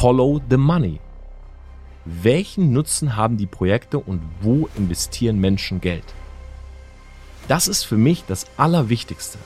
Follow the Money. Welchen Nutzen haben die Projekte und wo investieren Menschen Geld? Das ist für mich das Allerwichtigste.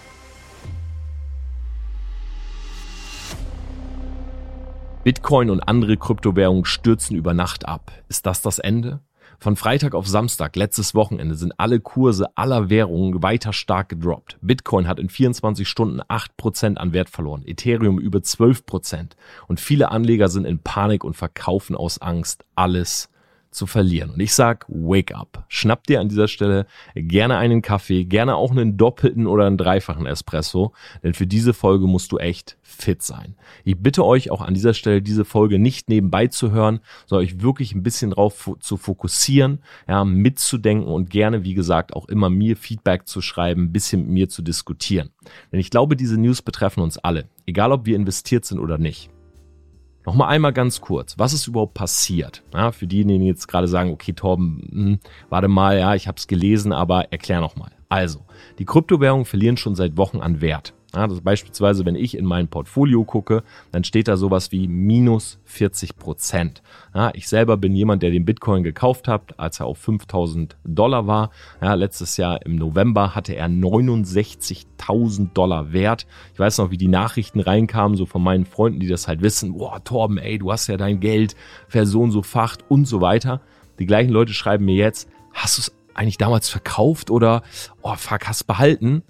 Bitcoin und andere Kryptowährungen stürzen über Nacht ab. Ist das das Ende? Von Freitag auf Samstag, letztes Wochenende, sind alle Kurse aller Währungen weiter stark gedroppt. Bitcoin hat in 24 Stunden 8% an Wert verloren, Ethereum über 12% und viele Anleger sind in Panik und verkaufen aus Angst alles zu verlieren. Und ich sag, wake up. Schnapp dir an dieser Stelle gerne einen Kaffee, gerne auch einen doppelten oder einen dreifachen Espresso, denn für diese Folge musst du echt fit sein. Ich bitte euch auch an dieser Stelle, diese Folge nicht nebenbei zu hören, sondern euch wirklich ein bisschen drauf zu fokussieren, ja, mitzudenken und gerne, wie gesagt, auch immer mir Feedback zu schreiben, ein bisschen mit mir zu diskutieren. Denn ich glaube, diese News betreffen uns alle, egal ob wir investiert sind oder nicht. Nochmal einmal ganz kurz, was ist überhaupt passiert? Ja, für diejenigen, die jetzt gerade sagen, okay, Torben, hm, warte mal, ja, ich habe es gelesen, aber erklär nochmal. Also, die Kryptowährungen verlieren schon seit Wochen an Wert. Ja, das beispielsweise, wenn ich in mein Portfolio gucke, dann steht da sowas wie minus 40 Prozent. Ja, ich selber bin jemand, der den Bitcoin gekauft hat, als er auf 5000 Dollar war. Ja, letztes Jahr im November hatte er 69.000 Dollar wert. Ich weiß noch, wie die Nachrichten reinkamen, so von meinen Freunden, die das halt wissen. Boah, Torben, ey, du hast ja dein Geld versohn so facht und so weiter. Die gleichen Leute schreiben mir jetzt, hast du es eigentlich damals verkauft oder, oh fuck, hast behalten?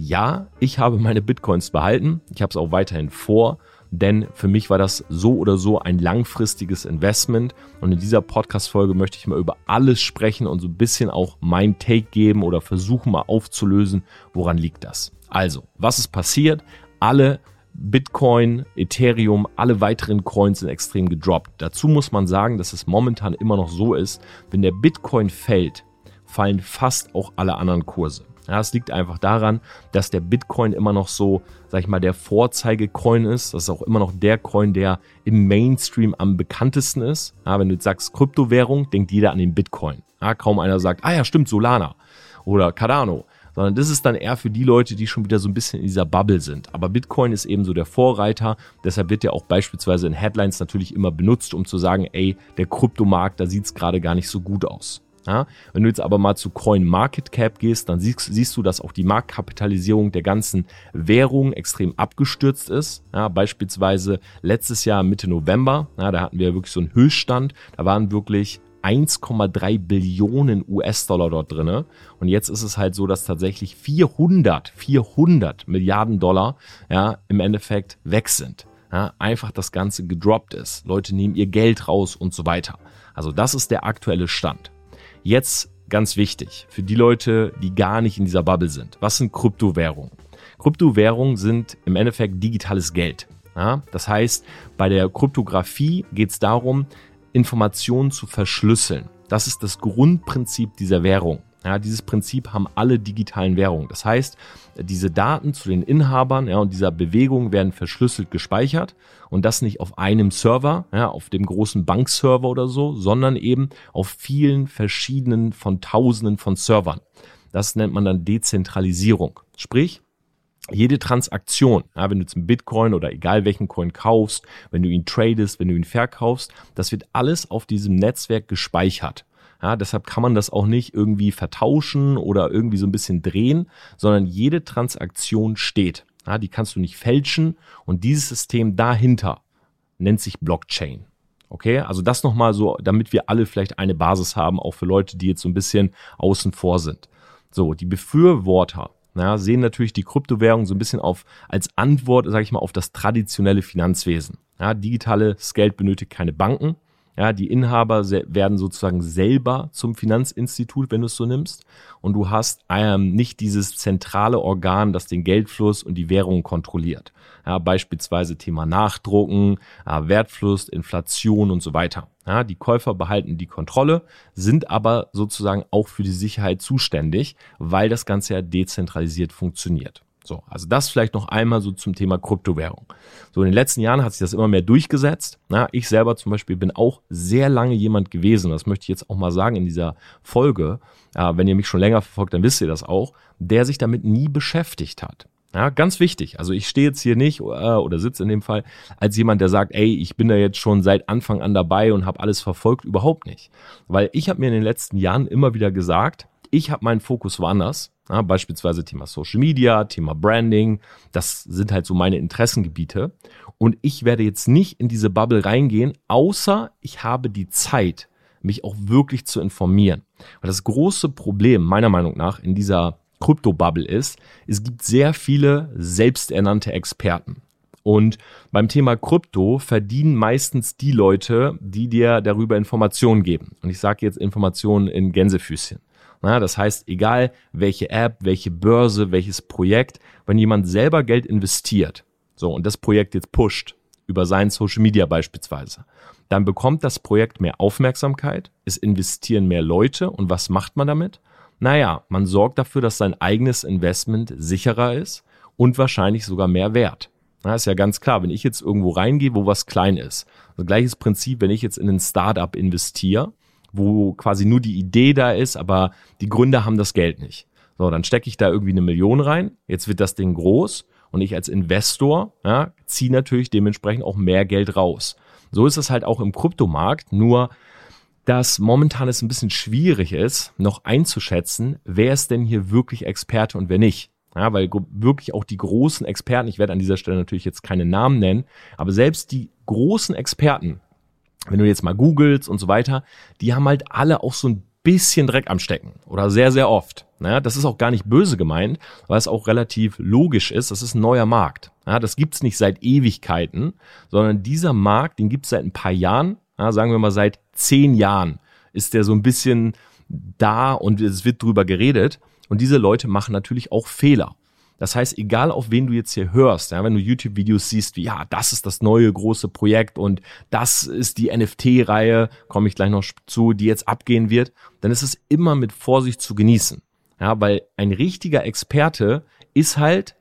Ja, ich habe meine Bitcoins behalten. Ich habe es auch weiterhin vor, denn für mich war das so oder so ein langfristiges Investment. Und in dieser Podcast-Folge möchte ich mal über alles sprechen und so ein bisschen auch mein Take geben oder versuchen mal aufzulösen, woran liegt das. Also, was ist passiert? Alle Bitcoin, Ethereum, alle weiteren Coins sind extrem gedroppt. Dazu muss man sagen, dass es momentan immer noch so ist, wenn der Bitcoin fällt, fallen fast auch alle anderen Kurse. Ja, es liegt einfach daran, dass der Bitcoin immer noch so, sag ich mal, der Vorzeigecoin ist. Das ist auch immer noch der Coin, der im Mainstream am bekanntesten ist. Ja, wenn du jetzt sagst Kryptowährung, denkt jeder an den Bitcoin. Ja, kaum einer sagt, ah ja, stimmt, Solana oder Cardano. Sondern das ist dann eher für die Leute, die schon wieder so ein bisschen in dieser Bubble sind. Aber Bitcoin ist eben so der Vorreiter. Deshalb wird ja auch beispielsweise in Headlines natürlich immer benutzt, um zu sagen, ey, der Kryptomarkt, da sieht's gerade gar nicht so gut aus. Ja, wenn du jetzt aber mal zu Coin Market Cap gehst, dann siehst, siehst du, dass auch die Marktkapitalisierung der ganzen Währung extrem abgestürzt ist. Ja, beispielsweise letztes Jahr Mitte November, ja, da hatten wir wirklich so einen Höchststand, da waren wirklich 1,3 Billionen US-Dollar dort drinne. Und jetzt ist es halt so, dass tatsächlich 400, 400 Milliarden Dollar ja, im Endeffekt weg sind. Ja, einfach das Ganze gedroppt ist. Leute nehmen ihr Geld raus und so weiter. Also das ist der aktuelle Stand. Jetzt ganz wichtig für die Leute, die gar nicht in dieser Bubble sind. Was sind Kryptowährungen? Kryptowährungen sind im Endeffekt digitales Geld. Ja, das heißt, bei der Kryptographie geht es darum, Informationen zu verschlüsseln. Das ist das Grundprinzip dieser Währung. Ja, dieses Prinzip haben alle digitalen Währungen. Das heißt, diese Daten zu den Inhabern ja, und dieser Bewegung werden verschlüsselt gespeichert und das nicht auf einem Server, ja, auf dem großen Bankserver oder so, sondern eben auf vielen verschiedenen von Tausenden von Servern. Das nennt man dann Dezentralisierung. Sprich, jede Transaktion, ja, wenn du zum Bitcoin oder egal welchen Coin kaufst, wenn du ihn tradest, wenn du ihn verkaufst, das wird alles auf diesem Netzwerk gespeichert. Ja, deshalb kann man das auch nicht irgendwie vertauschen oder irgendwie so ein bisschen drehen, sondern jede Transaktion steht. Ja, die kannst du nicht fälschen und dieses System dahinter nennt sich Blockchain. Okay, also das nochmal so, damit wir alle vielleicht eine Basis haben, auch für Leute, die jetzt so ein bisschen außen vor sind. So, die Befürworter ja, sehen natürlich die Kryptowährung so ein bisschen auf als Antwort, sage ich mal, auf das traditionelle Finanzwesen. Ja, digitales Geld benötigt keine Banken. Ja, die Inhaber werden sozusagen selber zum Finanzinstitut, wenn du es so nimmst. Und du hast ähm, nicht dieses zentrale Organ, das den Geldfluss und die Währung kontrolliert. Ja, beispielsweise Thema Nachdrucken, ja, Wertfluss, Inflation und so weiter. Ja, die Käufer behalten die Kontrolle, sind aber sozusagen auch für die Sicherheit zuständig, weil das Ganze ja dezentralisiert funktioniert. So, also das vielleicht noch einmal so zum Thema Kryptowährung. So in den letzten Jahren hat sich das immer mehr durchgesetzt. Na, ich selber zum Beispiel bin auch sehr lange jemand gewesen, das möchte ich jetzt auch mal sagen in dieser Folge. Äh, wenn ihr mich schon länger verfolgt, dann wisst ihr das auch, der sich damit nie beschäftigt hat. Ja, ganz wichtig. Also ich stehe jetzt hier nicht äh, oder sitze in dem Fall als jemand, der sagt, ey, ich bin da jetzt schon seit Anfang an dabei und habe alles verfolgt. Überhaupt nicht. Weil ich habe mir in den letzten Jahren immer wieder gesagt, ich habe meinen Fokus woanders. Ja, beispielsweise Thema Social Media, Thema Branding. Das sind halt so meine Interessengebiete. Und ich werde jetzt nicht in diese Bubble reingehen, außer ich habe die Zeit, mich auch wirklich zu informieren. Weil das große Problem meiner Meinung nach in dieser Krypto-Bubble ist, es gibt sehr viele selbsternannte Experten. Und beim Thema Krypto verdienen meistens die Leute, die dir darüber Informationen geben. Und ich sage jetzt Informationen in Gänsefüßchen. Na, das heißt, egal welche App, welche Börse, welches Projekt, wenn jemand selber Geld investiert, so und das Projekt jetzt pusht, über seinen Social Media beispielsweise, dann bekommt das Projekt mehr Aufmerksamkeit, es investieren mehr Leute und was macht man damit? Naja, man sorgt dafür, dass sein eigenes Investment sicherer ist und wahrscheinlich sogar mehr wert. Na, ist ja ganz klar, wenn ich jetzt irgendwo reingehe, wo was klein ist. Also gleiches Prinzip, wenn ich jetzt in ein Startup investiere, wo quasi nur die Idee da ist, aber die Gründer haben das Geld nicht. So, dann stecke ich da irgendwie eine Million rein, jetzt wird das Ding groß und ich als Investor ja, ziehe natürlich dementsprechend auch mehr Geld raus. So ist es halt auch im Kryptomarkt, nur dass momentan es ein bisschen schwierig ist, noch einzuschätzen, wer ist denn hier wirklich Experte und wer nicht. Ja, weil wirklich auch die großen Experten, ich werde an dieser Stelle natürlich jetzt keine Namen nennen, aber selbst die großen Experten, wenn du jetzt mal googelst und so weiter, die haben halt alle auch so ein bisschen Dreck am Stecken oder sehr, sehr oft. Naja, das ist auch gar nicht böse gemeint, weil es auch relativ logisch ist. Das ist ein neuer Markt. Ja, das gibt's nicht seit Ewigkeiten, sondern dieser Markt, den gibt's seit ein paar Jahren ja, sagen wir mal seit zehn Jahren ist der so ein bisschen da und es wird drüber geredet. Und diese Leute machen natürlich auch Fehler. Das heißt, egal auf wen du jetzt hier hörst, ja, wenn du YouTube-Videos siehst, wie ja, das ist das neue große Projekt und das ist die NFT-Reihe, komme ich gleich noch zu, die jetzt abgehen wird, dann ist es immer mit Vorsicht zu genießen. Ja, weil ein richtiger Experte ist halt,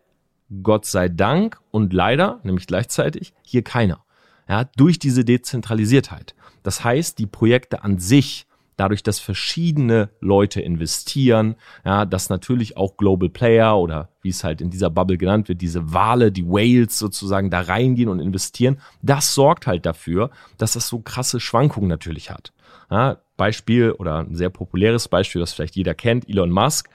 Gott sei Dank und leider, nämlich gleichzeitig, hier keiner ja, durch diese Dezentralisiertheit. Das heißt, die Projekte an sich, dadurch, dass verschiedene Leute investieren, ja, dass natürlich auch Global Player oder wie es halt in dieser Bubble genannt wird, diese Wale, die Whales sozusagen da reingehen und investieren, das sorgt halt dafür, dass das so krasse Schwankungen natürlich hat. Ja, Beispiel oder ein sehr populäres Beispiel, das vielleicht jeder kennt, Elon Musk,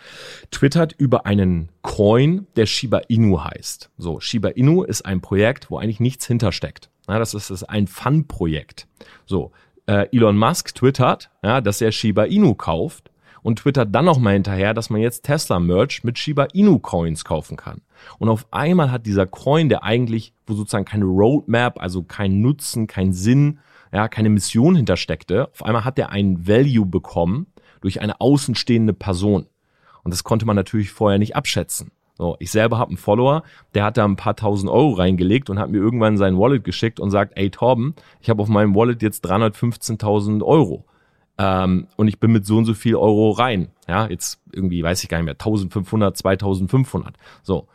twittert über einen Coin, der Shiba Inu heißt. So, Shiba Inu ist ein Projekt, wo eigentlich nichts hintersteckt. Ja, das ist, das ist ein Fun-Projekt. So, äh, Elon Musk twittert, ja, dass er Shiba Inu kauft und twittert dann noch mal hinterher, dass man jetzt Tesla Merch mit Shiba Inu Coins kaufen kann. Und auf einmal hat dieser Coin, der eigentlich, wo sozusagen keine Roadmap, also kein Nutzen, kein Sinn, ja, keine Mission hintersteckte, auf einmal hat er ein Value bekommen durch eine außenstehende Person. Und das konnte man natürlich vorher nicht abschätzen. So, ich selber habe einen Follower, der hat da ein paar tausend Euro reingelegt und hat mir irgendwann sein Wallet geschickt und sagt, ey Torben, ich habe auf meinem Wallet jetzt 315.000 Euro. Ähm, und ich bin mit so und so viel Euro rein. Ja, jetzt irgendwie, weiß ich gar nicht mehr, 1500, 2500. So.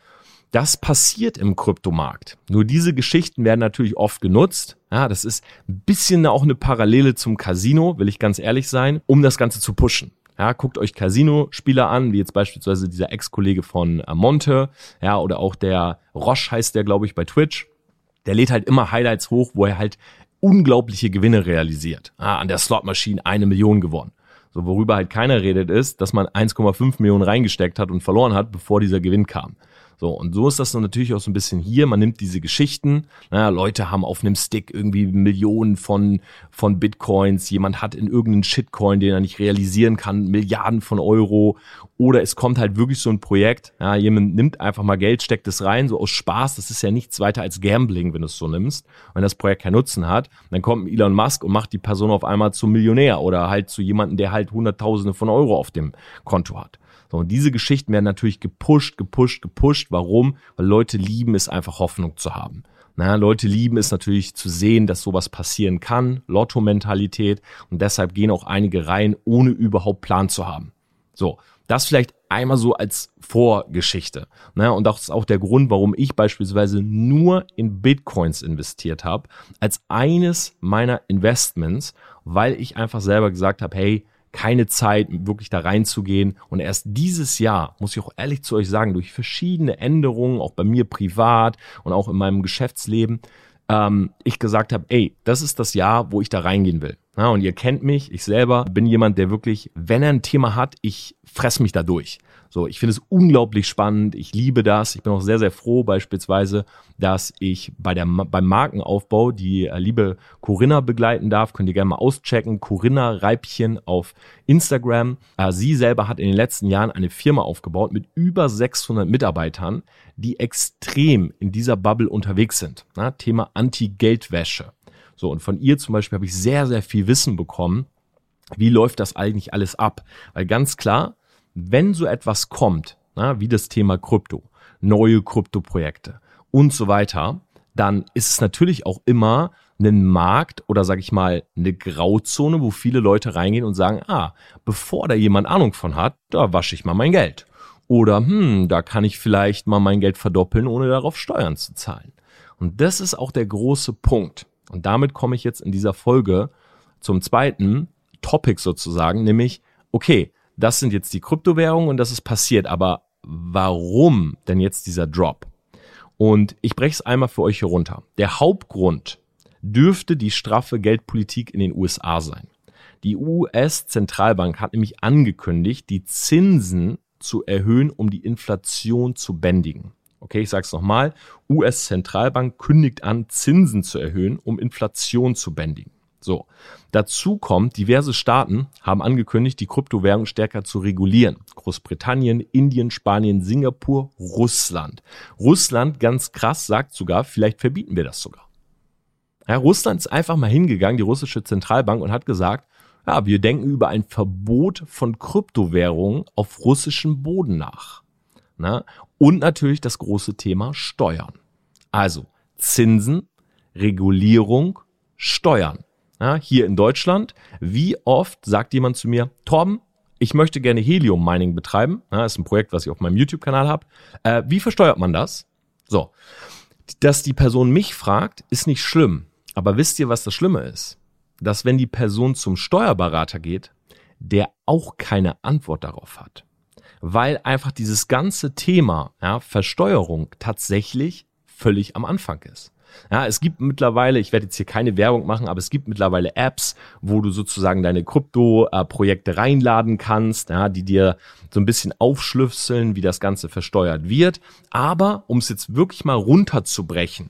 Das passiert im Kryptomarkt. Nur diese Geschichten werden natürlich oft genutzt. Ja, das ist ein bisschen auch eine Parallele zum Casino, will ich ganz ehrlich sein, um das Ganze zu pushen. Ja, guckt euch Casino-Spieler an, wie jetzt beispielsweise dieser Ex-Kollege von äh, Monte, ja, oder auch der Roche heißt der, glaube ich, bei Twitch. Der lädt halt immer Highlights hoch, wo er halt unglaubliche Gewinne realisiert. Ah, an der Slot-Maschine eine Million gewonnen. So, worüber halt keiner redet, ist, dass man 1,5 Millionen reingesteckt hat und verloren hat, bevor dieser Gewinn kam. So, und so ist das dann natürlich auch so ein bisschen hier. Man nimmt diese Geschichten, naja, Leute haben auf einem Stick irgendwie Millionen von, von Bitcoins, jemand hat in irgendeinen Shitcoin, den er nicht realisieren kann, Milliarden von Euro. Oder es kommt halt wirklich so ein Projekt, ja, jemand nimmt einfach mal Geld, steckt es rein, so aus Spaß. Das ist ja nichts weiter als Gambling, wenn du es so nimmst. Wenn das Projekt keinen Nutzen hat, dann kommt Elon Musk und macht die Person auf einmal zum Millionär oder halt zu jemandem, der halt Hunderttausende von Euro auf dem Konto hat. So, und diese Geschichten werden natürlich gepusht, gepusht, gepusht. Warum? Weil Leute lieben es einfach Hoffnung zu haben. Na, Leute lieben es natürlich zu sehen, dass sowas passieren kann, Lotto-Mentalität und deshalb gehen auch einige rein, ohne überhaupt Plan zu haben. So, das vielleicht einmal so als Vorgeschichte. Na, und das ist auch der Grund, warum ich beispielsweise nur in Bitcoins investiert habe, als eines meiner Investments, weil ich einfach selber gesagt habe, hey, keine Zeit, wirklich da reinzugehen. Und erst dieses Jahr, muss ich auch ehrlich zu euch sagen, durch verschiedene Änderungen, auch bei mir privat und auch in meinem Geschäftsleben, ähm, ich gesagt habe, ey, das ist das Jahr, wo ich da reingehen will. Ja, und ihr kennt mich, ich selber bin jemand, der wirklich, wenn er ein Thema hat, ich fress mich da durch. So, ich finde es unglaublich spannend. Ich liebe das. Ich bin auch sehr, sehr froh beispielsweise, dass ich bei der, beim Markenaufbau die äh, liebe Corinna begleiten darf. Könnt ihr gerne mal auschecken. Corinna Reibchen auf Instagram. Äh, sie selber hat in den letzten Jahren eine Firma aufgebaut mit über 600 Mitarbeitern, die extrem in dieser Bubble unterwegs sind. Na, Thema Anti-Geldwäsche. So, und von ihr zum Beispiel habe ich sehr, sehr viel Wissen bekommen. Wie läuft das eigentlich alles ab? Weil ganz klar, wenn so etwas kommt, na, wie das Thema Krypto, neue Kryptoprojekte und so weiter, dann ist es natürlich auch immer ein Markt oder sage ich mal eine Grauzone, wo viele Leute reingehen und sagen, ah, bevor da jemand Ahnung von hat, da wasche ich mal mein Geld. Oder hm, da kann ich vielleicht mal mein Geld verdoppeln, ohne darauf Steuern zu zahlen. Und das ist auch der große Punkt. Und damit komme ich jetzt in dieser Folge zum zweiten Topic sozusagen, nämlich, okay, das sind jetzt die Kryptowährungen und das ist passiert, aber warum denn jetzt dieser Drop? Und ich breche es einmal für euch hier runter. Der Hauptgrund dürfte die straffe Geldpolitik in den USA sein. Die US-Zentralbank hat nämlich angekündigt, die Zinsen zu erhöhen, um die Inflation zu bändigen. Okay, ich sage es nochmal. US-Zentralbank kündigt an, Zinsen zu erhöhen, um Inflation zu bändigen. So. Dazu kommt, diverse Staaten haben angekündigt, die Kryptowährung stärker zu regulieren. Großbritannien, Indien, Spanien, Singapur, Russland. Russland, ganz krass, sagt sogar, vielleicht verbieten wir das sogar. Ja, Russland ist einfach mal hingegangen, die russische Zentralbank, und hat gesagt, ja, wir denken über ein Verbot von Kryptowährungen auf russischem Boden nach. Na? Und natürlich das große Thema Steuern. Also Zinsen, Regulierung, Steuern ja, hier in Deutschland, wie oft sagt jemand zu mir, Torben, ich möchte gerne Helium-Mining betreiben. Ja, ist ein Projekt, was ich auf meinem YouTube-Kanal habe. Äh, wie versteuert man das? So, dass die Person mich fragt, ist nicht schlimm. Aber wisst ihr, was das Schlimme ist? Dass wenn die Person zum Steuerberater geht, der auch keine Antwort darauf hat. Weil einfach dieses ganze Thema ja, Versteuerung tatsächlich völlig am Anfang ist. Ja, es gibt mittlerweile, ich werde jetzt hier keine Werbung machen, aber es gibt mittlerweile Apps, wo du sozusagen deine Krypto-Projekte reinladen kannst, ja, die dir so ein bisschen aufschlüsseln, wie das Ganze versteuert wird. Aber um es jetzt wirklich mal runterzubrechen,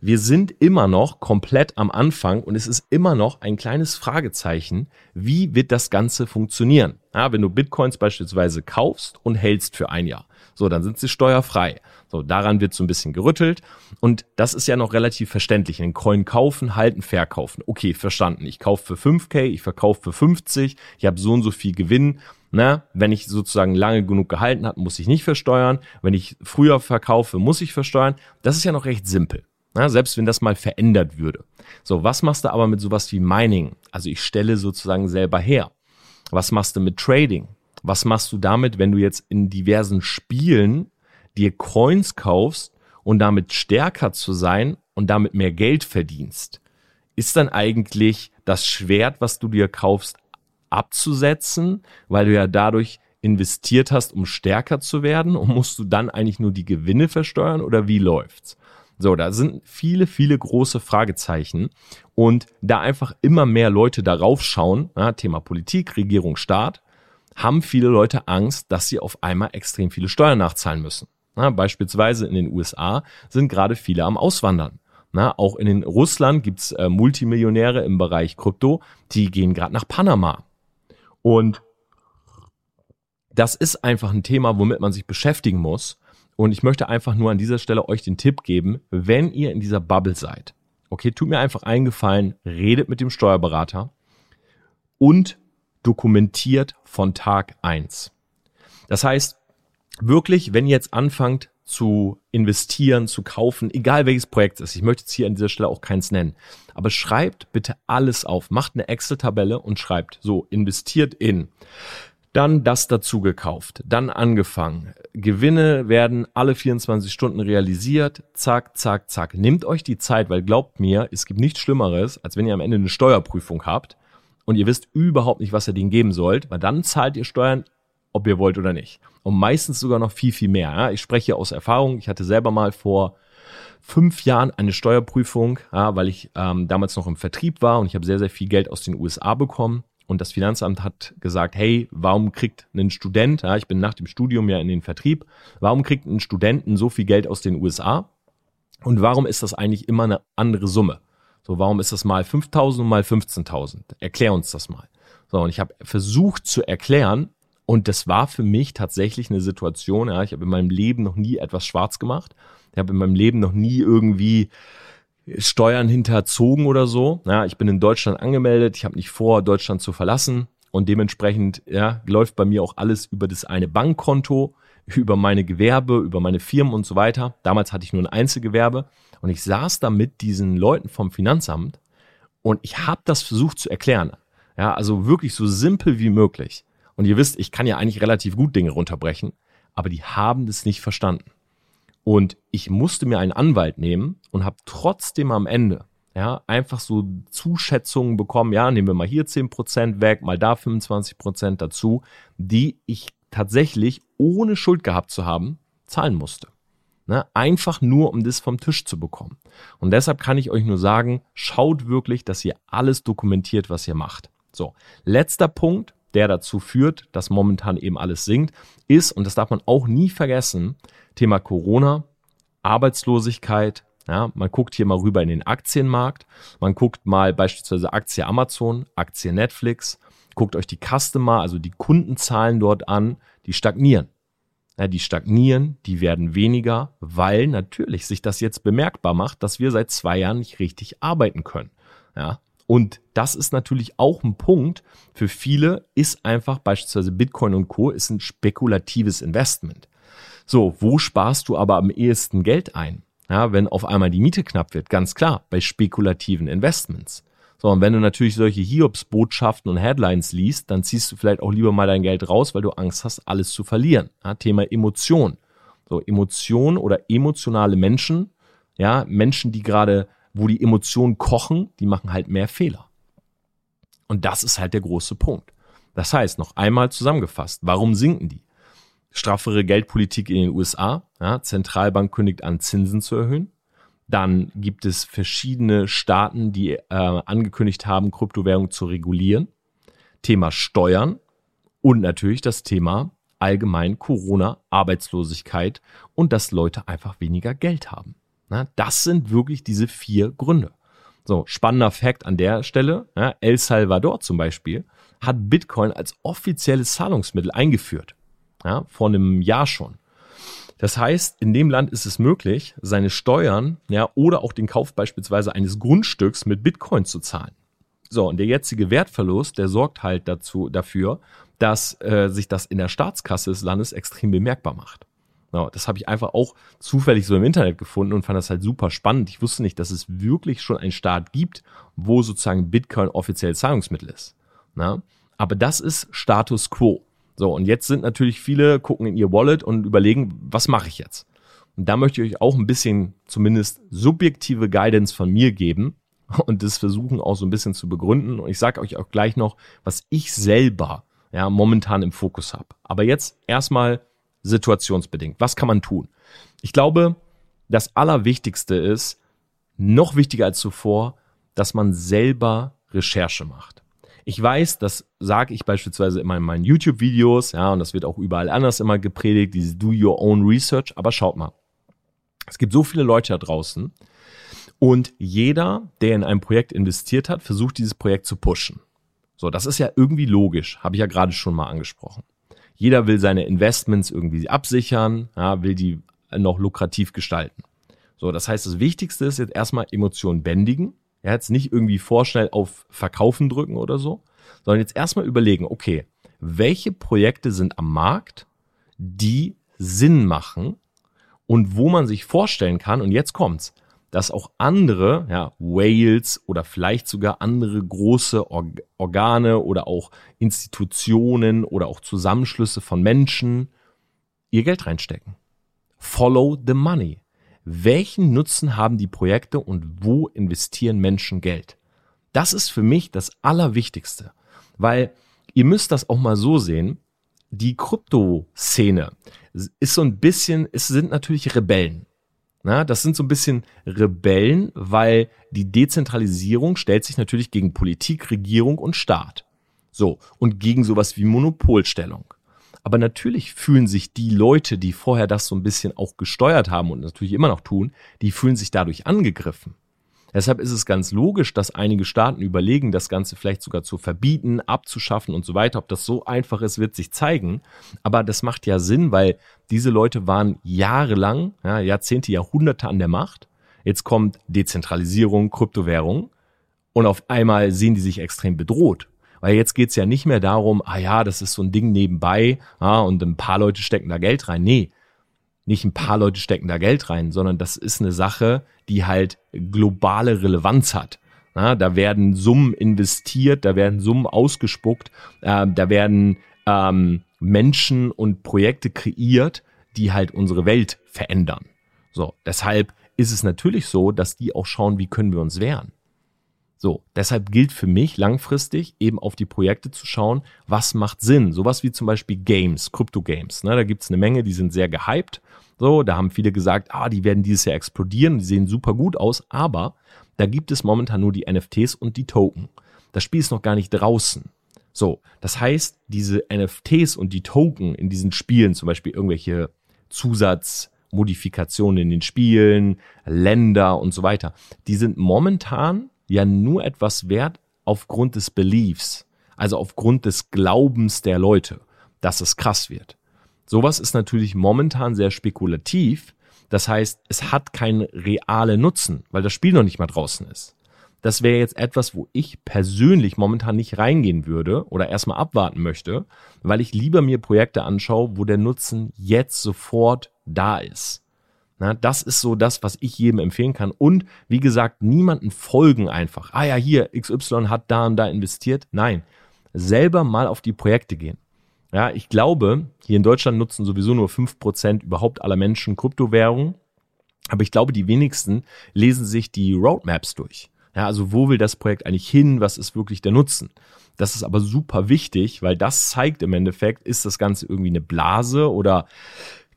wir sind immer noch komplett am Anfang und es ist immer noch ein kleines Fragezeichen, wie wird das Ganze funktionieren? Ja, wenn du Bitcoins beispielsweise kaufst und hältst für ein Jahr, so, dann sind sie steuerfrei. So, daran wird so ein bisschen gerüttelt. Und das ist ja noch relativ verständlich. Den Coin kaufen, halten, verkaufen. Okay, verstanden. Ich kaufe für 5K, ich verkaufe für 50, ich habe so und so viel Gewinn. Na, wenn ich sozusagen lange genug gehalten habe, muss ich nicht versteuern. Wenn ich früher verkaufe, muss ich versteuern. Das ist ja noch recht simpel. Na, selbst wenn das mal verändert würde. So, was machst du aber mit sowas wie Mining? Also ich stelle sozusagen selber her. Was machst du mit Trading? Was machst du damit, wenn du jetzt in diversen Spielen dir Coins kaufst und damit stärker zu sein und damit mehr Geld verdienst? Ist dann eigentlich das Schwert, was du dir kaufst, abzusetzen, weil du ja dadurch investiert hast, um stärker zu werden und musst du dann eigentlich nur die Gewinne versteuern oder wie läuft's? So, da sind viele, viele große Fragezeichen und da einfach immer mehr Leute darauf schauen, ja, Thema Politik, Regierung, Staat, haben viele Leute Angst, dass sie auf einmal extrem viele Steuern nachzahlen müssen. Na, beispielsweise in den USA sind gerade viele am Auswandern. Na, auch in den Russland gibt's äh, Multimillionäre im Bereich Krypto, die gehen gerade nach Panama. Und das ist einfach ein Thema, womit man sich beschäftigen muss. Und ich möchte einfach nur an dieser Stelle euch den Tipp geben, wenn ihr in dieser Bubble seid. Okay, tut mir einfach eingefallen, redet mit dem Steuerberater und dokumentiert von Tag eins. Das heißt, wirklich, wenn ihr jetzt anfangt zu investieren, zu kaufen, egal welches Projekt es ist, ich möchte jetzt hier an dieser Stelle auch keins nennen, aber schreibt bitte alles auf, macht eine Excel-Tabelle und schreibt so, investiert in dann das dazu gekauft, dann angefangen. Gewinne werden alle 24 Stunden realisiert. Zack, zack, zack. Nehmt euch die Zeit, weil glaubt mir, es gibt nichts Schlimmeres, als wenn ihr am Ende eine Steuerprüfung habt und ihr wisst überhaupt nicht, was ihr denen geben sollt, weil dann zahlt ihr Steuern, ob ihr wollt oder nicht. Und meistens sogar noch viel, viel mehr. Ich spreche aus Erfahrung. Ich hatte selber mal vor fünf Jahren eine Steuerprüfung, weil ich ähm, damals noch im Vertrieb war und ich habe sehr, sehr viel Geld aus den USA bekommen. Und das Finanzamt hat gesagt, hey, warum kriegt ein Student, ja, ich bin nach dem Studium ja in den Vertrieb, warum kriegt ein Studenten so viel Geld aus den USA? Und warum ist das eigentlich immer eine andere Summe? So, warum ist das mal 5000 und mal 15.000? Erklär uns das mal. So, und ich habe versucht zu erklären, und das war für mich tatsächlich eine Situation, ja, ich habe in meinem Leben noch nie etwas schwarz gemacht. Ich habe in meinem Leben noch nie irgendwie Steuern hinterzogen oder so. Ja, ich bin in Deutschland angemeldet, ich habe nicht vor, Deutschland zu verlassen. Und dementsprechend ja, läuft bei mir auch alles über das eine Bankkonto, über meine Gewerbe, über meine Firmen und so weiter. Damals hatte ich nur ein Einzelgewerbe. Und ich saß da mit diesen Leuten vom Finanzamt und ich habe das versucht zu erklären. Ja, also wirklich so simpel wie möglich. Und ihr wisst, ich kann ja eigentlich relativ gut Dinge runterbrechen, aber die haben das nicht verstanden. Und ich musste mir einen Anwalt nehmen und habe trotzdem am Ende ja, einfach so Zuschätzungen bekommen, ja, nehmen wir mal hier zehn Prozent weg, mal da 25% dazu, die ich tatsächlich ohne Schuld gehabt zu haben, zahlen musste. Ne? Einfach nur, um das vom Tisch zu bekommen. Und deshalb kann ich euch nur sagen, schaut wirklich, dass ihr alles dokumentiert, was ihr macht. So, letzter Punkt, der dazu führt, dass momentan eben alles sinkt, ist, und das darf man auch nie vergessen, Thema Corona, Arbeitslosigkeit. Ja, man guckt hier mal rüber in den Aktienmarkt. Man guckt mal beispielsweise Aktie Amazon, Aktie Netflix. Guckt euch die Customer, also die Kundenzahlen dort an, die stagnieren. Ja, die stagnieren, die werden weniger, weil natürlich sich das jetzt bemerkbar macht, dass wir seit zwei Jahren nicht richtig arbeiten können. Ja, und das ist natürlich auch ein Punkt für viele, ist einfach beispielsweise Bitcoin und Co. ist ein spekulatives Investment. So, wo sparst du aber am ehesten Geld ein? Ja, wenn auf einmal die Miete knapp wird, ganz klar, bei spekulativen Investments. So, und wenn du natürlich solche Hiobs-Botschaften und Headlines liest, dann ziehst du vielleicht auch lieber mal dein Geld raus, weil du Angst hast, alles zu verlieren. Ja, Thema Emotion. So, Emotion oder emotionale Menschen, ja, Menschen, die gerade wo die Emotionen kochen, die machen halt mehr Fehler. Und das ist halt der große Punkt. Das heißt, noch einmal zusammengefasst, warum sinken die? Straffere Geldpolitik in den USA, ja, Zentralbank kündigt an, Zinsen zu erhöhen. Dann gibt es verschiedene Staaten, die äh, angekündigt haben, Kryptowährungen zu regulieren. Thema Steuern und natürlich das Thema allgemein Corona, Arbeitslosigkeit und dass Leute einfach weniger Geld haben. Na, das sind wirklich diese vier Gründe. So, spannender Fakt an der Stelle. Ja, El Salvador zum Beispiel hat Bitcoin als offizielles Zahlungsmittel eingeführt. Ja, vor einem Jahr schon. Das heißt, in dem Land ist es möglich, seine Steuern ja, oder auch den Kauf beispielsweise eines Grundstücks mit Bitcoin zu zahlen. So, und der jetzige Wertverlust, der sorgt halt dazu, dafür, dass äh, sich das in der Staatskasse des Landes extrem bemerkbar macht. Ja, das habe ich einfach auch zufällig so im Internet gefunden und fand das halt super spannend. Ich wusste nicht, dass es wirklich schon einen Staat gibt, wo sozusagen Bitcoin offiziell Zahlungsmittel ist. Na? Aber das ist Status quo. So, und jetzt sind natürlich viele, gucken in ihr Wallet und überlegen, was mache ich jetzt? Und da möchte ich euch auch ein bisschen zumindest subjektive Guidance von mir geben und das versuchen auch so ein bisschen zu begründen. Und ich sage euch auch gleich noch, was ich selber ja momentan im Fokus habe. Aber jetzt erstmal situationsbedingt. Was kann man tun? Ich glaube, das Allerwichtigste ist, noch wichtiger als zuvor, dass man selber Recherche macht. Ich weiß, das sage ich beispielsweise immer in meinen YouTube-Videos, ja, und das wird auch überall anders immer gepredigt, dieses Do Your Own Research, aber schaut mal. Es gibt so viele Leute da draußen und jeder, der in ein Projekt investiert hat, versucht dieses Projekt zu pushen. So, das ist ja irgendwie logisch, habe ich ja gerade schon mal angesprochen. Jeder will seine Investments irgendwie absichern, ja, will die noch lukrativ gestalten. So, das heißt, das Wichtigste ist jetzt erstmal Emotionen bändigen. Ja, jetzt nicht irgendwie vorschnell auf Verkaufen drücken oder so, sondern jetzt erstmal überlegen, okay, welche Projekte sind am Markt, die Sinn machen und wo man sich vorstellen kann, und jetzt kommt's, dass auch andere, ja, Whales oder vielleicht sogar andere große Org Organe oder auch Institutionen oder auch Zusammenschlüsse von Menschen ihr Geld reinstecken. Follow the money. Welchen Nutzen haben die Projekte und wo investieren Menschen Geld? Das ist für mich das Allerwichtigste, weil ihr müsst das auch mal so sehen, die Krypto-Szene ist so ein bisschen, es sind natürlich Rebellen. Na, das sind so ein bisschen Rebellen, weil die Dezentralisierung stellt sich natürlich gegen Politik, Regierung und Staat. So, und gegen sowas wie Monopolstellung. Aber natürlich fühlen sich die Leute, die vorher das so ein bisschen auch gesteuert haben und natürlich immer noch tun, die fühlen sich dadurch angegriffen. Deshalb ist es ganz logisch, dass einige Staaten überlegen, das Ganze vielleicht sogar zu verbieten, abzuschaffen und so weiter. Ob das so einfach ist, wird sich zeigen. Aber das macht ja Sinn, weil diese Leute waren jahrelang, ja, Jahrzehnte, Jahrhunderte an der Macht. Jetzt kommt Dezentralisierung, Kryptowährung und auf einmal sehen die sich extrem bedroht. Weil jetzt geht's ja nicht mehr darum, ah ja, das ist so ein Ding nebenbei ja, und ein paar Leute stecken da Geld rein. Nee, nicht ein paar Leute stecken da Geld rein, sondern das ist eine Sache, die halt globale Relevanz hat. Ja, da werden Summen investiert, da werden Summen ausgespuckt, äh, da werden ähm, Menschen und Projekte kreiert, die halt unsere Welt verändern. So, deshalb ist es natürlich so, dass die auch schauen, wie können wir uns wehren. So, deshalb gilt für mich langfristig eben auf die Projekte zu schauen, was macht Sinn. Sowas wie zum Beispiel Games, Krypto-Games. Ne? Da gibt's eine Menge, die sind sehr gehypt. So, da haben viele gesagt, ah, die werden dieses Jahr explodieren, die sehen super gut aus, aber da gibt es momentan nur die NFTs und die Token. Das Spiel ist noch gar nicht draußen. So, das heißt, diese NFTs und die Token in diesen Spielen, zum Beispiel irgendwelche Zusatzmodifikationen in den Spielen, Länder und so weiter, die sind momentan ja nur etwas wert aufgrund des Beliefs, also aufgrund des Glaubens der Leute, dass es krass wird. Sowas ist natürlich momentan sehr spekulativ. Das heißt, es hat keinen realen Nutzen, weil das Spiel noch nicht mal draußen ist. Das wäre jetzt etwas, wo ich persönlich momentan nicht reingehen würde oder erstmal abwarten möchte, weil ich lieber mir Projekte anschaue, wo der Nutzen jetzt sofort da ist. Na, das ist so das, was ich jedem empfehlen kann. Und wie gesagt, niemanden folgen einfach. Ah ja, hier, XY hat da und da investiert. Nein, selber mal auf die Projekte gehen. Ja, ich glaube, hier in Deutschland nutzen sowieso nur fünf Prozent überhaupt aller Menschen Kryptowährungen. Aber ich glaube, die wenigsten lesen sich die Roadmaps durch. Ja, also wo will das Projekt eigentlich hin? Was ist wirklich der Nutzen? Das ist aber super wichtig, weil das zeigt im Endeffekt, ist das Ganze irgendwie eine Blase oder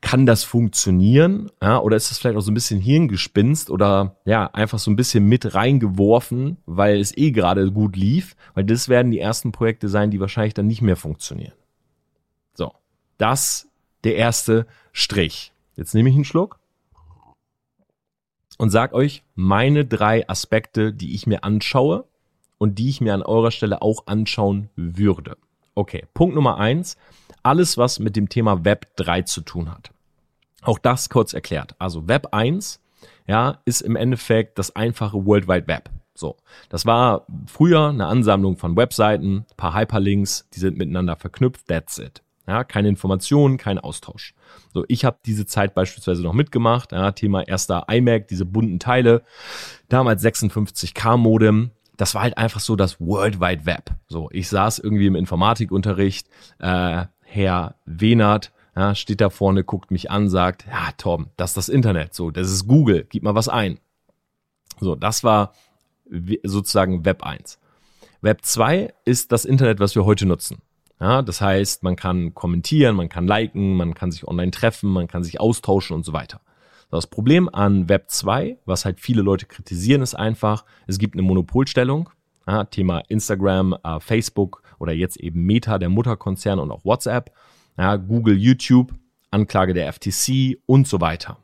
kann das funktionieren? Ja, oder ist das vielleicht auch so ein bisschen Hirngespinst oder ja, einfach so ein bisschen mit reingeworfen, weil es eh gerade gut lief? Weil das werden die ersten Projekte sein, die wahrscheinlich dann nicht mehr funktionieren. So, das der erste Strich. Jetzt nehme ich einen Schluck und sag euch meine drei Aspekte, die ich mir anschaue und die ich mir an eurer Stelle auch anschauen würde. Okay, Punkt Nummer eins, alles was mit dem Thema Web 3 zu tun hat. Auch das kurz erklärt. Also Web 1, ja, ist im Endeffekt das einfache World Wide Web. So, das war früher eine Ansammlung von Webseiten, paar Hyperlinks, die sind miteinander verknüpft, that's it. Ja, keine Informationen, kein Austausch. So, ich habe diese Zeit beispielsweise noch mitgemacht. Ja, Thema erster iMac, diese bunten Teile. Damals 56K Modem. Das war halt einfach so das World Wide Web. So, ich saß irgendwie im Informatikunterricht. Äh, Herr Wenert ja, steht da vorne, guckt mich an, sagt, ja, Tom, das ist das Internet. So, das ist Google. Gib mal was ein. So, das war sozusagen Web 1. Web 2 ist das Internet, was wir heute nutzen. Ja, das heißt, man kann kommentieren, man kann liken, man kann sich online treffen, man kann sich austauschen und so weiter. Das Problem an Web 2, was halt viele Leute kritisieren, ist einfach, es gibt eine Monopolstellung. Ja, Thema Instagram, äh, Facebook oder jetzt eben Meta, der Mutterkonzern und auch WhatsApp. Ja, Google, YouTube, Anklage der FTC und so weiter.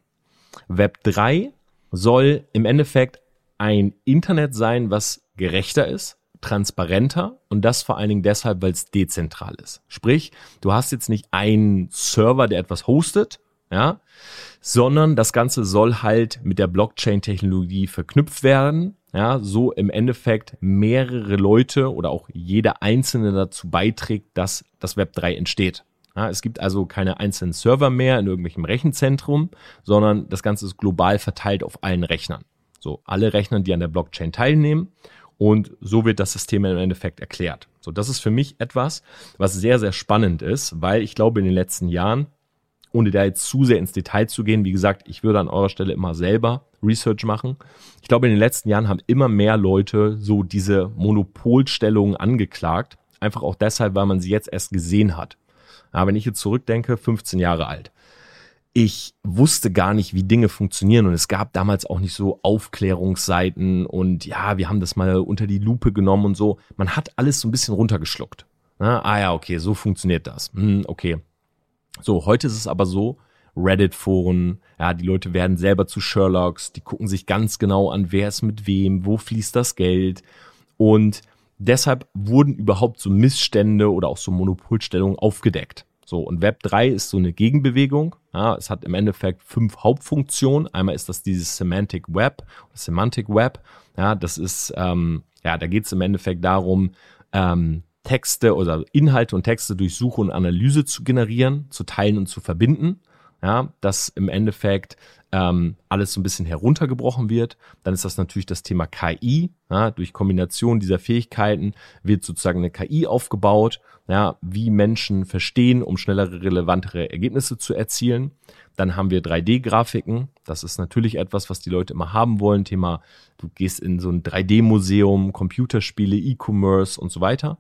Web 3 soll im Endeffekt ein Internet sein, was gerechter ist, transparenter und das vor allen Dingen deshalb, weil es dezentral ist. Sprich, du hast jetzt nicht einen Server, der etwas hostet, ja, sondern das Ganze soll halt mit der Blockchain-Technologie verknüpft werden, ja, so im Endeffekt mehrere Leute oder auch jeder Einzelne dazu beiträgt, dass das Web 3 entsteht. Ja, es gibt also keine einzelnen Server mehr in irgendwelchem Rechenzentrum, sondern das Ganze ist global verteilt auf allen Rechnern. So, alle Rechner, die an der Blockchain teilnehmen und so wird das System im Endeffekt erklärt. So, das ist für mich etwas, was sehr, sehr spannend ist, weil ich glaube, in den letzten Jahren, ohne da jetzt zu sehr ins Detail zu gehen, wie gesagt, ich würde an eurer Stelle immer selber Research machen. Ich glaube, in den letzten Jahren haben immer mehr Leute so diese Monopolstellungen angeklagt. Einfach auch deshalb, weil man sie jetzt erst gesehen hat. Aber wenn ich jetzt zurückdenke, 15 Jahre alt. Ich wusste gar nicht, wie Dinge funktionieren und es gab damals auch nicht so Aufklärungsseiten und ja, wir haben das mal unter die Lupe genommen und so. Man hat alles so ein bisschen runtergeschluckt. ah ja, okay, so funktioniert das. Hm, okay. So, heute ist es aber so, Reddit-Foren, ja, die Leute werden selber zu Sherlocks, die gucken sich ganz genau an, wer ist mit wem, wo fließt das Geld und deshalb wurden überhaupt so Missstände oder auch so Monopolstellungen aufgedeckt. So, und Web 3 ist so eine Gegenbewegung. Ja, es hat im Endeffekt fünf Hauptfunktionen. Einmal ist das dieses Semantic Web, Semantic Web. Ja, das ist, ähm, ja, da geht es im Endeffekt darum, ähm, Texte oder Inhalte und Texte durch Suche und Analyse zu generieren, zu teilen und zu verbinden ja, dass im Endeffekt ähm, alles so ein bisschen heruntergebrochen wird. Dann ist das natürlich das Thema KI. Ja, durch Kombination dieser Fähigkeiten wird sozusagen eine KI aufgebaut, ja, wie Menschen verstehen, um schnellere, relevantere Ergebnisse zu erzielen. Dann haben wir 3D-Grafiken. Das ist natürlich etwas, was die Leute immer haben wollen. Thema, du gehst in so ein 3D-Museum, Computerspiele, E-Commerce und so weiter.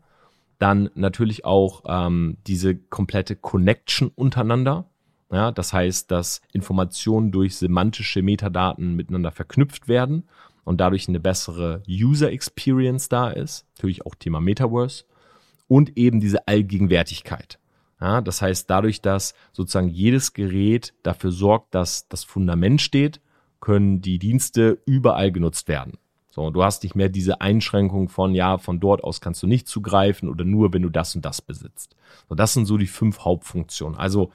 Dann natürlich auch ähm, diese komplette Connection untereinander. Ja, das heißt, dass Informationen durch semantische Metadaten miteinander verknüpft werden und dadurch eine bessere User Experience da ist. Natürlich auch Thema Metaverse. Und eben diese Allgegenwärtigkeit. Ja, das heißt, dadurch, dass sozusagen jedes Gerät dafür sorgt, dass das Fundament steht, können die Dienste überall genutzt werden. So, du hast nicht mehr diese Einschränkung von, ja, von dort aus kannst du nicht zugreifen oder nur, wenn du das und das besitzt. So, das sind so die fünf Hauptfunktionen. Also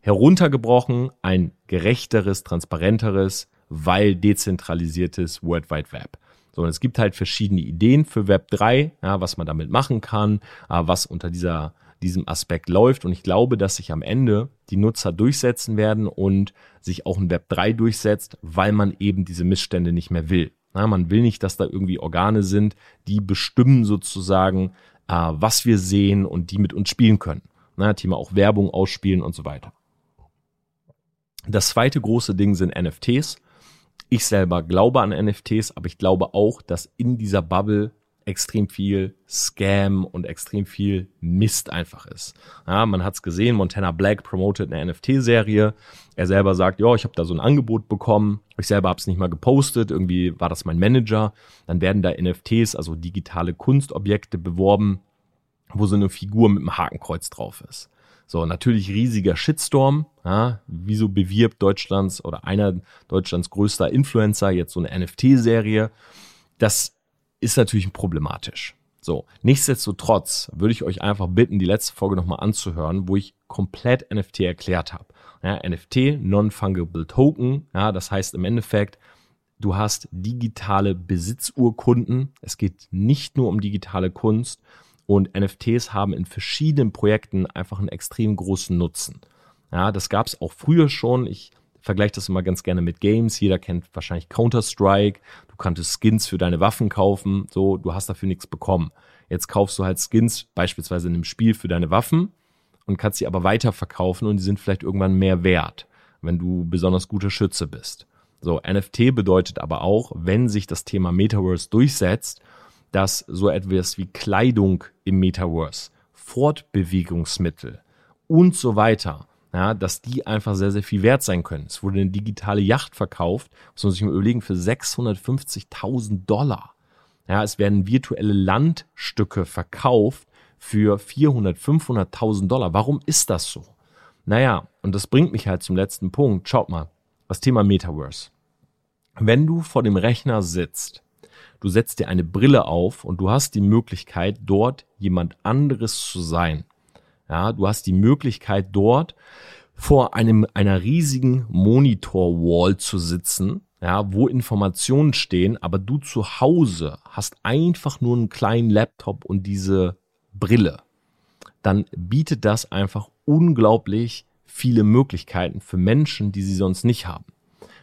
heruntergebrochen ein gerechteres, transparenteres, weil dezentralisiertes World Wide Web. So, und es gibt halt verschiedene Ideen für Web 3, ja, was man damit machen kann, äh, was unter dieser, diesem Aspekt läuft. Und ich glaube, dass sich am Ende die Nutzer durchsetzen werden und sich auch ein Web 3 durchsetzt, weil man eben diese Missstände nicht mehr will. Ja, man will nicht, dass da irgendwie Organe sind, die bestimmen sozusagen, äh, was wir sehen und die mit uns spielen können. Na, Thema auch Werbung ausspielen und so weiter. Das zweite große Ding sind NFTs. Ich selber glaube an NFTs, aber ich glaube auch, dass in dieser Bubble extrem viel Scam und extrem viel Mist einfach ist. Ja, man hat's gesehen, Montana Black promotet eine NFT-Serie. Er selber sagt, ja, ich habe da so ein Angebot bekommen. Ich selber habe es nicht mal gepostet. Irgendwie war das mein Manager. Dann werden da NFTs, also digitale Kunstobjekte, beworben, wo so eine Figur mit einem Hakenkreuz drauf ist. So, natürlich riesiger Shitstorm. Ja, wieso bewirbt Deutschlands oder einer Deutschlands größter Influencer jetzt so eine NFT-Serie? Das ist natürlich problematisch. So, nichtsdestotrotz würde ich euch einfach bitten, die letzte Folge nochmal anzuhören, wo ich komplett NFT erklärt habe. Ja, NFT, Non-Fungible Token, ja, das heißt im Endeffekt, du hast digitale Besitzurkunden. Es geht nicht nur um digitale Kunst, und NFTs haben in verschiedenen Projekten einfach einen extrem großen Nutzen. Ja, das gab es auch früher schon. Ich vergleiche das immer ganz gerne mit Games. Jeder kennt wahrscheinlich Counter-Strike. Du kanntest Skins für deine Waffen kaufen. So, du hast dafür nichts bekommen. Jetzt kaufst du halt Skins beispielsweise in einem Spiel für deine Waffen und kannst sie aber weiterverkaufen und die sind vielleicht irgendwann mehr wert, wenn du besonders guter Schütze bist. So, NFT bedeutet aber auch, wenn sich das Thema Metaverse durchsetzt dass so etwas wie Kleidung im Metaverse, Fortbewegungsmittel und so weiter, ja, dass die einfach sehr, sehr viel wert sein können. Es wurde eine digitale Yacht verkauft, muss man sich mal überlegen, für 650.000 Dollar. Ja, es werden virtuelle Landstücke verkauft für 400, 500.000 Dollar. Warum ist das so? Naja, und das bringt mich halt zum letzten Punkt. Schaut mal, das Thema Metaverse. Wenn du vor dem Rechner sitzt du setzt dir eine Brille auf und du hast die Möglichkeit, dort jemand anderes zu sein. Ja, du hast die Möglichkeit, dort vor einem, einer riesigen Monitor-Wall zu sitzen, ja, wo Informationen stehen, aber du zu Hause hast einfach nur einen kleinen Laptop und diese Brille. Dann bietet das einfach unglaublich viele Möglichkeiten für Menschen, die sie sonst nicht haben.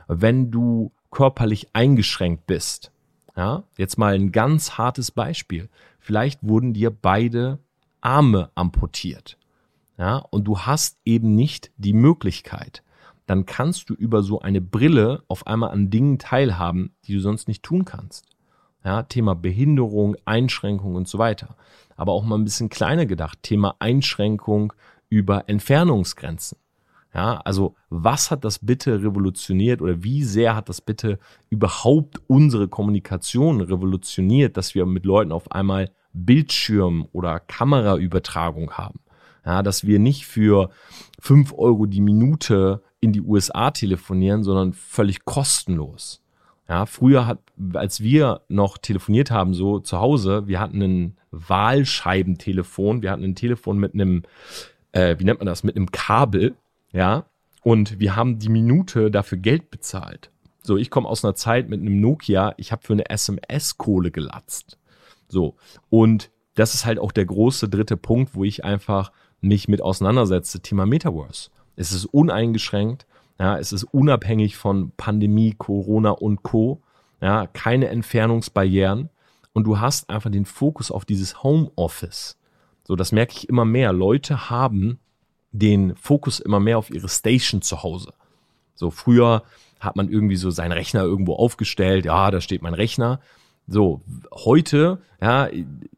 Wenn du körperlich eingeschränkt bist, ja, jetzt mal ein ganz hartes Beispiel. Vielleicht wurden dir beide Arme amputiert. Ja, und du hast eben nicht die Möglichkeit, dann kannst du über so eine Brille auf einmal an Dingen teilhaben, die du sonst nicht tun kannst. Ja, Thema Behinderung, Einschränkung und so weiter. Aber auch mal ein bisschen kleiner gedacht, Thema Einschränkung über Entfernungsgrenzen. Ja, also was hat das bitte revolutioniert oder wie sehr hat das bitte überhaupt unsere Kommunikation revolutioniert, dass wir mit Leuten auf einmal Bildschirm oder Kameraübertragung haben? Ja, dass wir nicht für fünf Euro die Minute in die USA telefonieren, sondern völlig kostenlos. Ja, früher hat, als wir noch telefoniert haben, so zu Hause, wir hatten ein Wahlscheibentelefon, wir hatten ein Telefon mit einem, äh, wie nennt man das, mit einem Kabel, ja, und wir haben die Minute dafür Geld bezahlt. So, ich komme aus einer Zeit mit einem Nokia, ich habe für eine SMS Kohle gelatzt. So, und das ist halt auch der große dritte Punkt, wo ich einfach mich mit auseinandersetze, Thema Metaverse. Es ist uneingeschränkt, ja, es ist unabhängig von Pandemie, Corona und Co. Ja, keine Entfernungsbarrieren und du hast einfach den Fokus auf dieses Homeoffice. So, das merke ich immer mehr. Leute haben den Fokus immer mehr auf ihre Station zu Hause. So, früher hat man irgendwie so seinen Rechner irgendwo aufgestellt. Ja, da steht mein Rechner. So, heute, ja,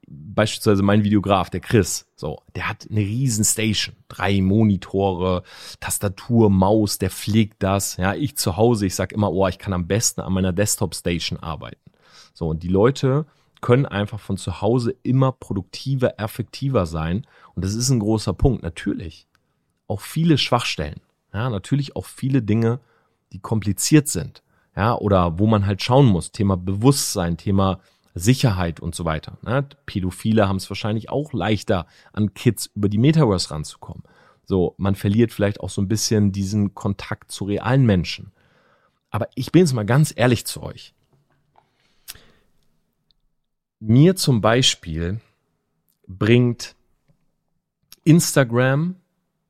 beispielsweise mein Videograf, der Chris, so, der hat eine riesen Station, drei Monitore, Tastatur, Maus, der pflegt das. Ja, ich zu Hause, ich sag immer, oh, ich kann am besten an meiner Desktop-Station arbeiten. So, und die Leute können einfach von zu Hause immer produktiver, effektiver sein. Und das ist ein großer Punkt. Natürlich auch viele Schwachstellen. Ja, natürlich auch viele Dinge, die kompliziert sind. Ja, oder wo man halt schauen muss. Thema Bewusstsein, Thema Sicherheit und so weiter. Ne? Pädophile haben es wahrscheinlich auch leichter, an Kids über die Metaverse ranzukommen. So, man verliert vielleicht auch so ein bisschen diesen Kontakt zu realen Menschen. Aber ich bin jetzt mal ganz ehrlich zu euch. Mir zum Beispiel bringt Instagram,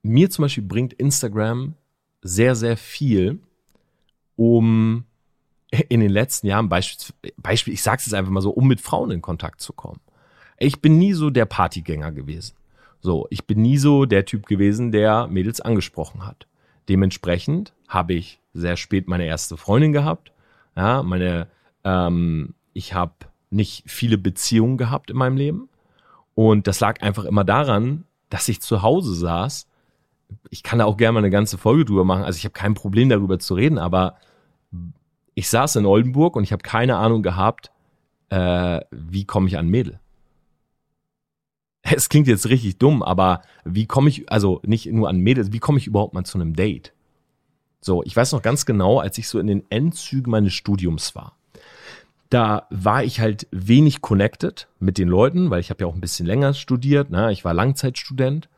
mir zum Beispiel bringt Instagram sehr, sehr viel, um in den letzten Jahren, Beispiel, Beispiel ich sage es jetzt einfach mal so, um mit Frauen in Kontakt zu kommen. Ich bin nie so der Partygänger gewesen. So, ich bin nie so der Typ gewesen, der Mädels angesprochen hat. Dementsprechend habe ich sehr spät meine erste Freundin gehabt. Ja, meine, ähm, ich habe nicht viele Beziehungen gehabt in meinem Leben. Und das lag einfach immer daran, dass ich zu Hause saß. Ich kann da auch gerne mal eine ganze Folge drüber machen. Also ich habe kein Problem darüber zu reden, aber ich saß in Oldenburg und ich habe keine Ahnung gehabt, äh, wie komme ich an Mädel. Es klingt jetzt richtig dumm, aber wie komme ich, also nicht nur an Mädels, wie komme ich überhaupt mal zu einem Date? So, ich weiß noch ganz genau, als ich so in den Endzügen meines Studiums war. Da war ich halt wenig connected mit den Leuten, weil ich habe ja auch ein bisschen länger studiert. Ne? Ich war Langzeitstudent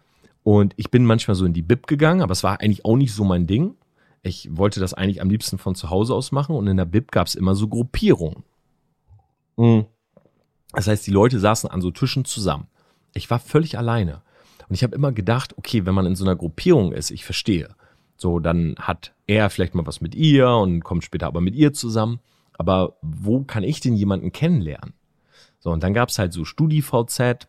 und ich bin manchmal so in die Bib gegangen, aber es war eigentlich auch nicht so mein Ding. Ich wollte das eigentlich am liebsten von zu Hause aus machen und in der Bib gab es immer so Gruppierungen. Mhm. Das heißt, die Leute saßen an so Tischen zusammen. Ich war völlig alleine. Und ich habe immer gedacht, okay, wenn man in so einer Gruppierung ist, ich verstehe. So, dann hat er vielleicht mal was mit ihr und kommt später aber mit ihr zusammen. Aber wo kann ich denn jemanden kennenlernen? So, und dann gab es halt so StudiVZ,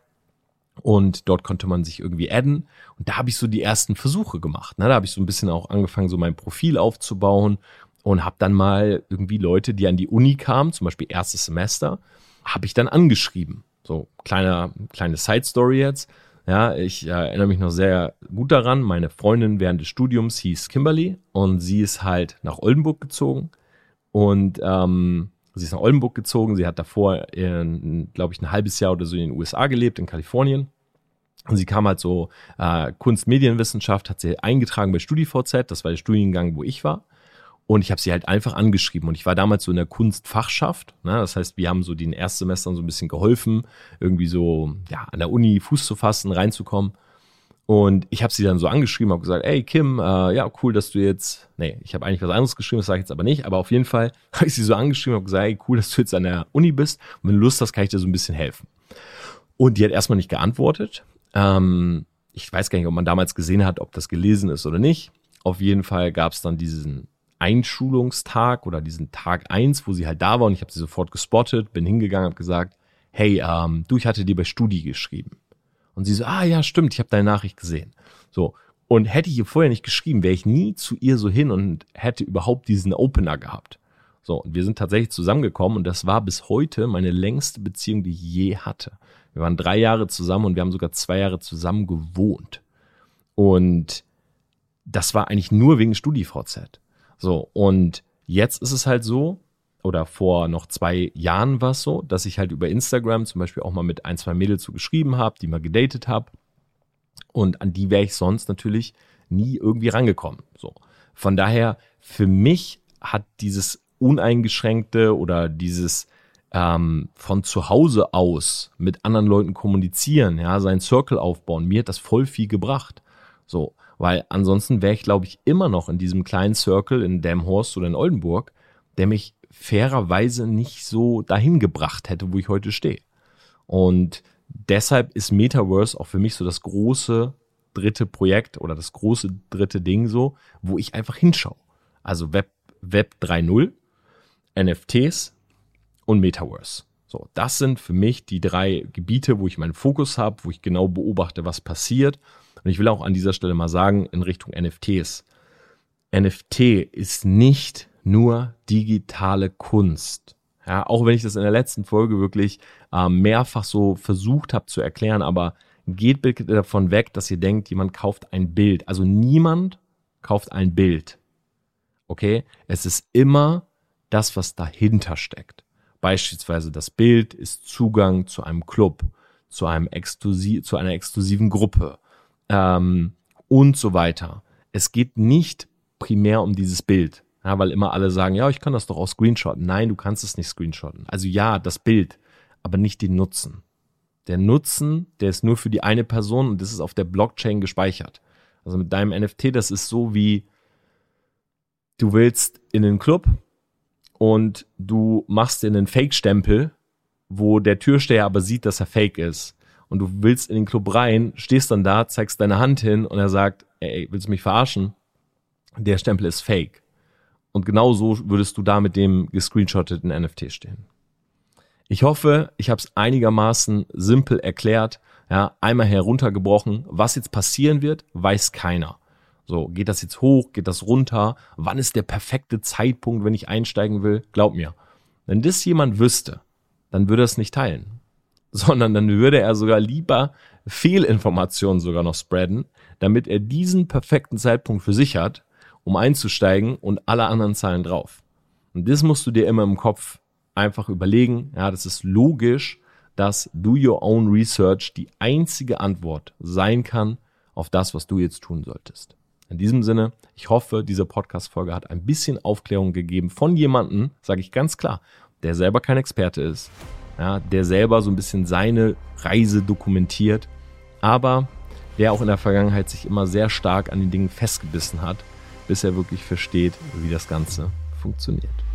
und dort konnte man sich irgendwie adden. Und da habe ich so die ersten Versuche gemacht. Ne? Da habe ich so ein bisschen auch angefangen, so mein Profil aufzubauen und habe dann mal irgendwie Leute, die an die Uni kamen, zum Beispiel erstes Semester, habe ich dann angeschrieben. So kleiner, kleine Side Story jetzt. Ja, ich äh, erinnere mich noch sehr gut daran. Meine Freundin während des Studiums hieß Kimberly und sie ist halt nach Oldenburg gezogen. Und ähm, Sie ist nach Oldenburg gezogen. Sie hat davor, glaube ich, ein halbes Jahr oder so in den USA gelebt, in Kalifornien. Und sie kam halt so äh, Kunstmedienwissenschaft, hat sie eingetragen bei StudiVZ, das war der Studiengang, wo ich war. Und ich habe sie halt einfach angeschrieben. Und ich war damals so in der Kunstfachschaft. Ne? Das heißt, wir haben so den Erstsemestern so ein bisschen geholfen, irgendwie so ja, an der Uni Fuß zu fassen, reinzukommen. Und ich habe sie dann so angeschrieben, habe gesagt, ey Kim, äh, ja cool, dass du jetzt, nee, ich habe eigentlich was anderes geschrieben, das sage ich jetzt aber nicht, aber auf jeden Fall habe ich sie so angeschrieben, habe gesagt, ey cool, dass du jetzt an der Uni bist und wenn du Lust hast, kann ich dir so ein bisschen helfen. Und die hat erstmal nicht geantwortet. Ähm, ich weiß gar nicht, ob man damals gesehen hat, ob das gelesen ist oder nicht. Auf jeden Fall gab es dann diesen Einschulungstag oder diesen Tag eins, wo sie halt da war und ich habe sie sofort gespottet, bin hingegangen, habe gesagt, hey, ähm, du, ich hatte dir bei Studi geschrieben. Und sie so, ah ja, stimmt, ich habe deine Nachricht gesehen. So, Und hätte ich ihr vorher nicht geschrieben, wäre ich nie zu ihr so hin und hätte überhaupt diesen Opener gehabt. So, und wir sind tatsächlich zusammengekommen und das war bis heute meine längste Beziehung, die ich je hatte. Wir waren drei Jahre zusammen und wir haben sogar zwei Jahre zusammen gewohnt. Und das war eigentlich nur wegen StudiVZ. So, und jetzt ist es halt so, oder vor noch zwei Jahren war es so, dass ich halt über Instagram zum Beispiel auch mal mit ein, zwei Mädels so geschrieben habe, die mal gedatet habe. Und an die wäre ich sonst natürlich nie irgendwie rangekommen. So. Von daher, für mich hat dieses uneingeschränkte oder dieses ähm, von zu Hause aus mit anderen Leuten kommunizieren, ja, seinen Circle aufbauen, mir hat das voll viel gebracht. So, weil ansonsten wäre ich, glaube ich, immer noch in diesem kleinen Circle in Damhorst oder in Oldenburg, der mich fairerweise nicht so dahin gebracht hätte, wo ich heute stehe. Und deshalb ist Metaverse auch für mich so das große dritte Projekt oder das große dritte Ding so, wo ich einfach hinschaue. Also Web, Web 3.0, NFTs und Metaverse. So, das sind für mich die drei Gebiete, wo ich meinen Fokus habe, wo ich genau beobachte, was passiert. Und ich will auch an dieser Stelle mal sagen, in Richtung NFTs. NFT ist nicht nur digitale Kunst. Ja, auch wenn ich das in der letzten Folge wirklich äh, mehrfach so versucht habe zu erklären, aber geht bitte davon weg, dass ihr denkt, jemand kauft ein Bild. Also niemand kauft ein Bild. Okay? Es ist immer das, was dahinter steckt. Beispielsweise das Bild ist Zugang zu einem Club, zu einem exklusiv, zu einer exklusiven Gruppe ähm, und so weiter. Es geht nicht primär um dieses Bild. Ja, weil immer alle sagen, ja, ich kann das doch auch screenshotten. Nein, du kannst es nicht screenshotten. Also ja, das Bild, aber nicht den Nutzen. Der Nutzen, der ist nur für die eine Person und das ist auf der Blockchain gespeichert. Also mit deinem NFT, das ist so wie, du willst in den Club und du machst dir einen Fake-Stempel, wo der Türsteher aber sieht, dass er fake ist. Und du willst in den Club rein, stehst dann da, zeigst deine Hand hin und er sagt, ey, willst du mich verarschen? Der Stempel ist fake. Und genau so würdest du da mit dem gescreenshotteten NFT stehen. Ich hoffe, ich habe es einigermaßen simpel erklärt, ja, einmal heruntergebrochen. Was jetzt passieren wird, weiß keiner. So, geht das jetzt hoch, geht das runter? Wann ist der perfekte Zeitpunkt, wenn ich einsteigen will? Glaub mir, wenn das jemand wüsste, dann würde er es nicht teilen, sondern dann würde er sogar lieber Fehlinformationen sogar noch spreaden, damit er diesen perfekten Zeitpunkt für sich hat, um einzusteigen und alle anderen zahlen drauf. Und das musst du dir immer im Kopf einfach überlegen. Ja, das ist logisch, dass Do Your Own Research die einzige Antwort sein kann auf das, was du jetzt tun solltest. In diesem Sinne, ich hoffe, diese Podcast-Folge hat ein bisschen Aufklärung gegeben von jemandem, sage ich ganz klar, der selber kein Experte ist, ja, der selber so ein bisschen seine Reise dokumentiert, aber der auch in der Vergangenheit sich immer sehr stark an den Dingen festgebissen hat bis er wirklich versteht, wie das Ganze funktioniert.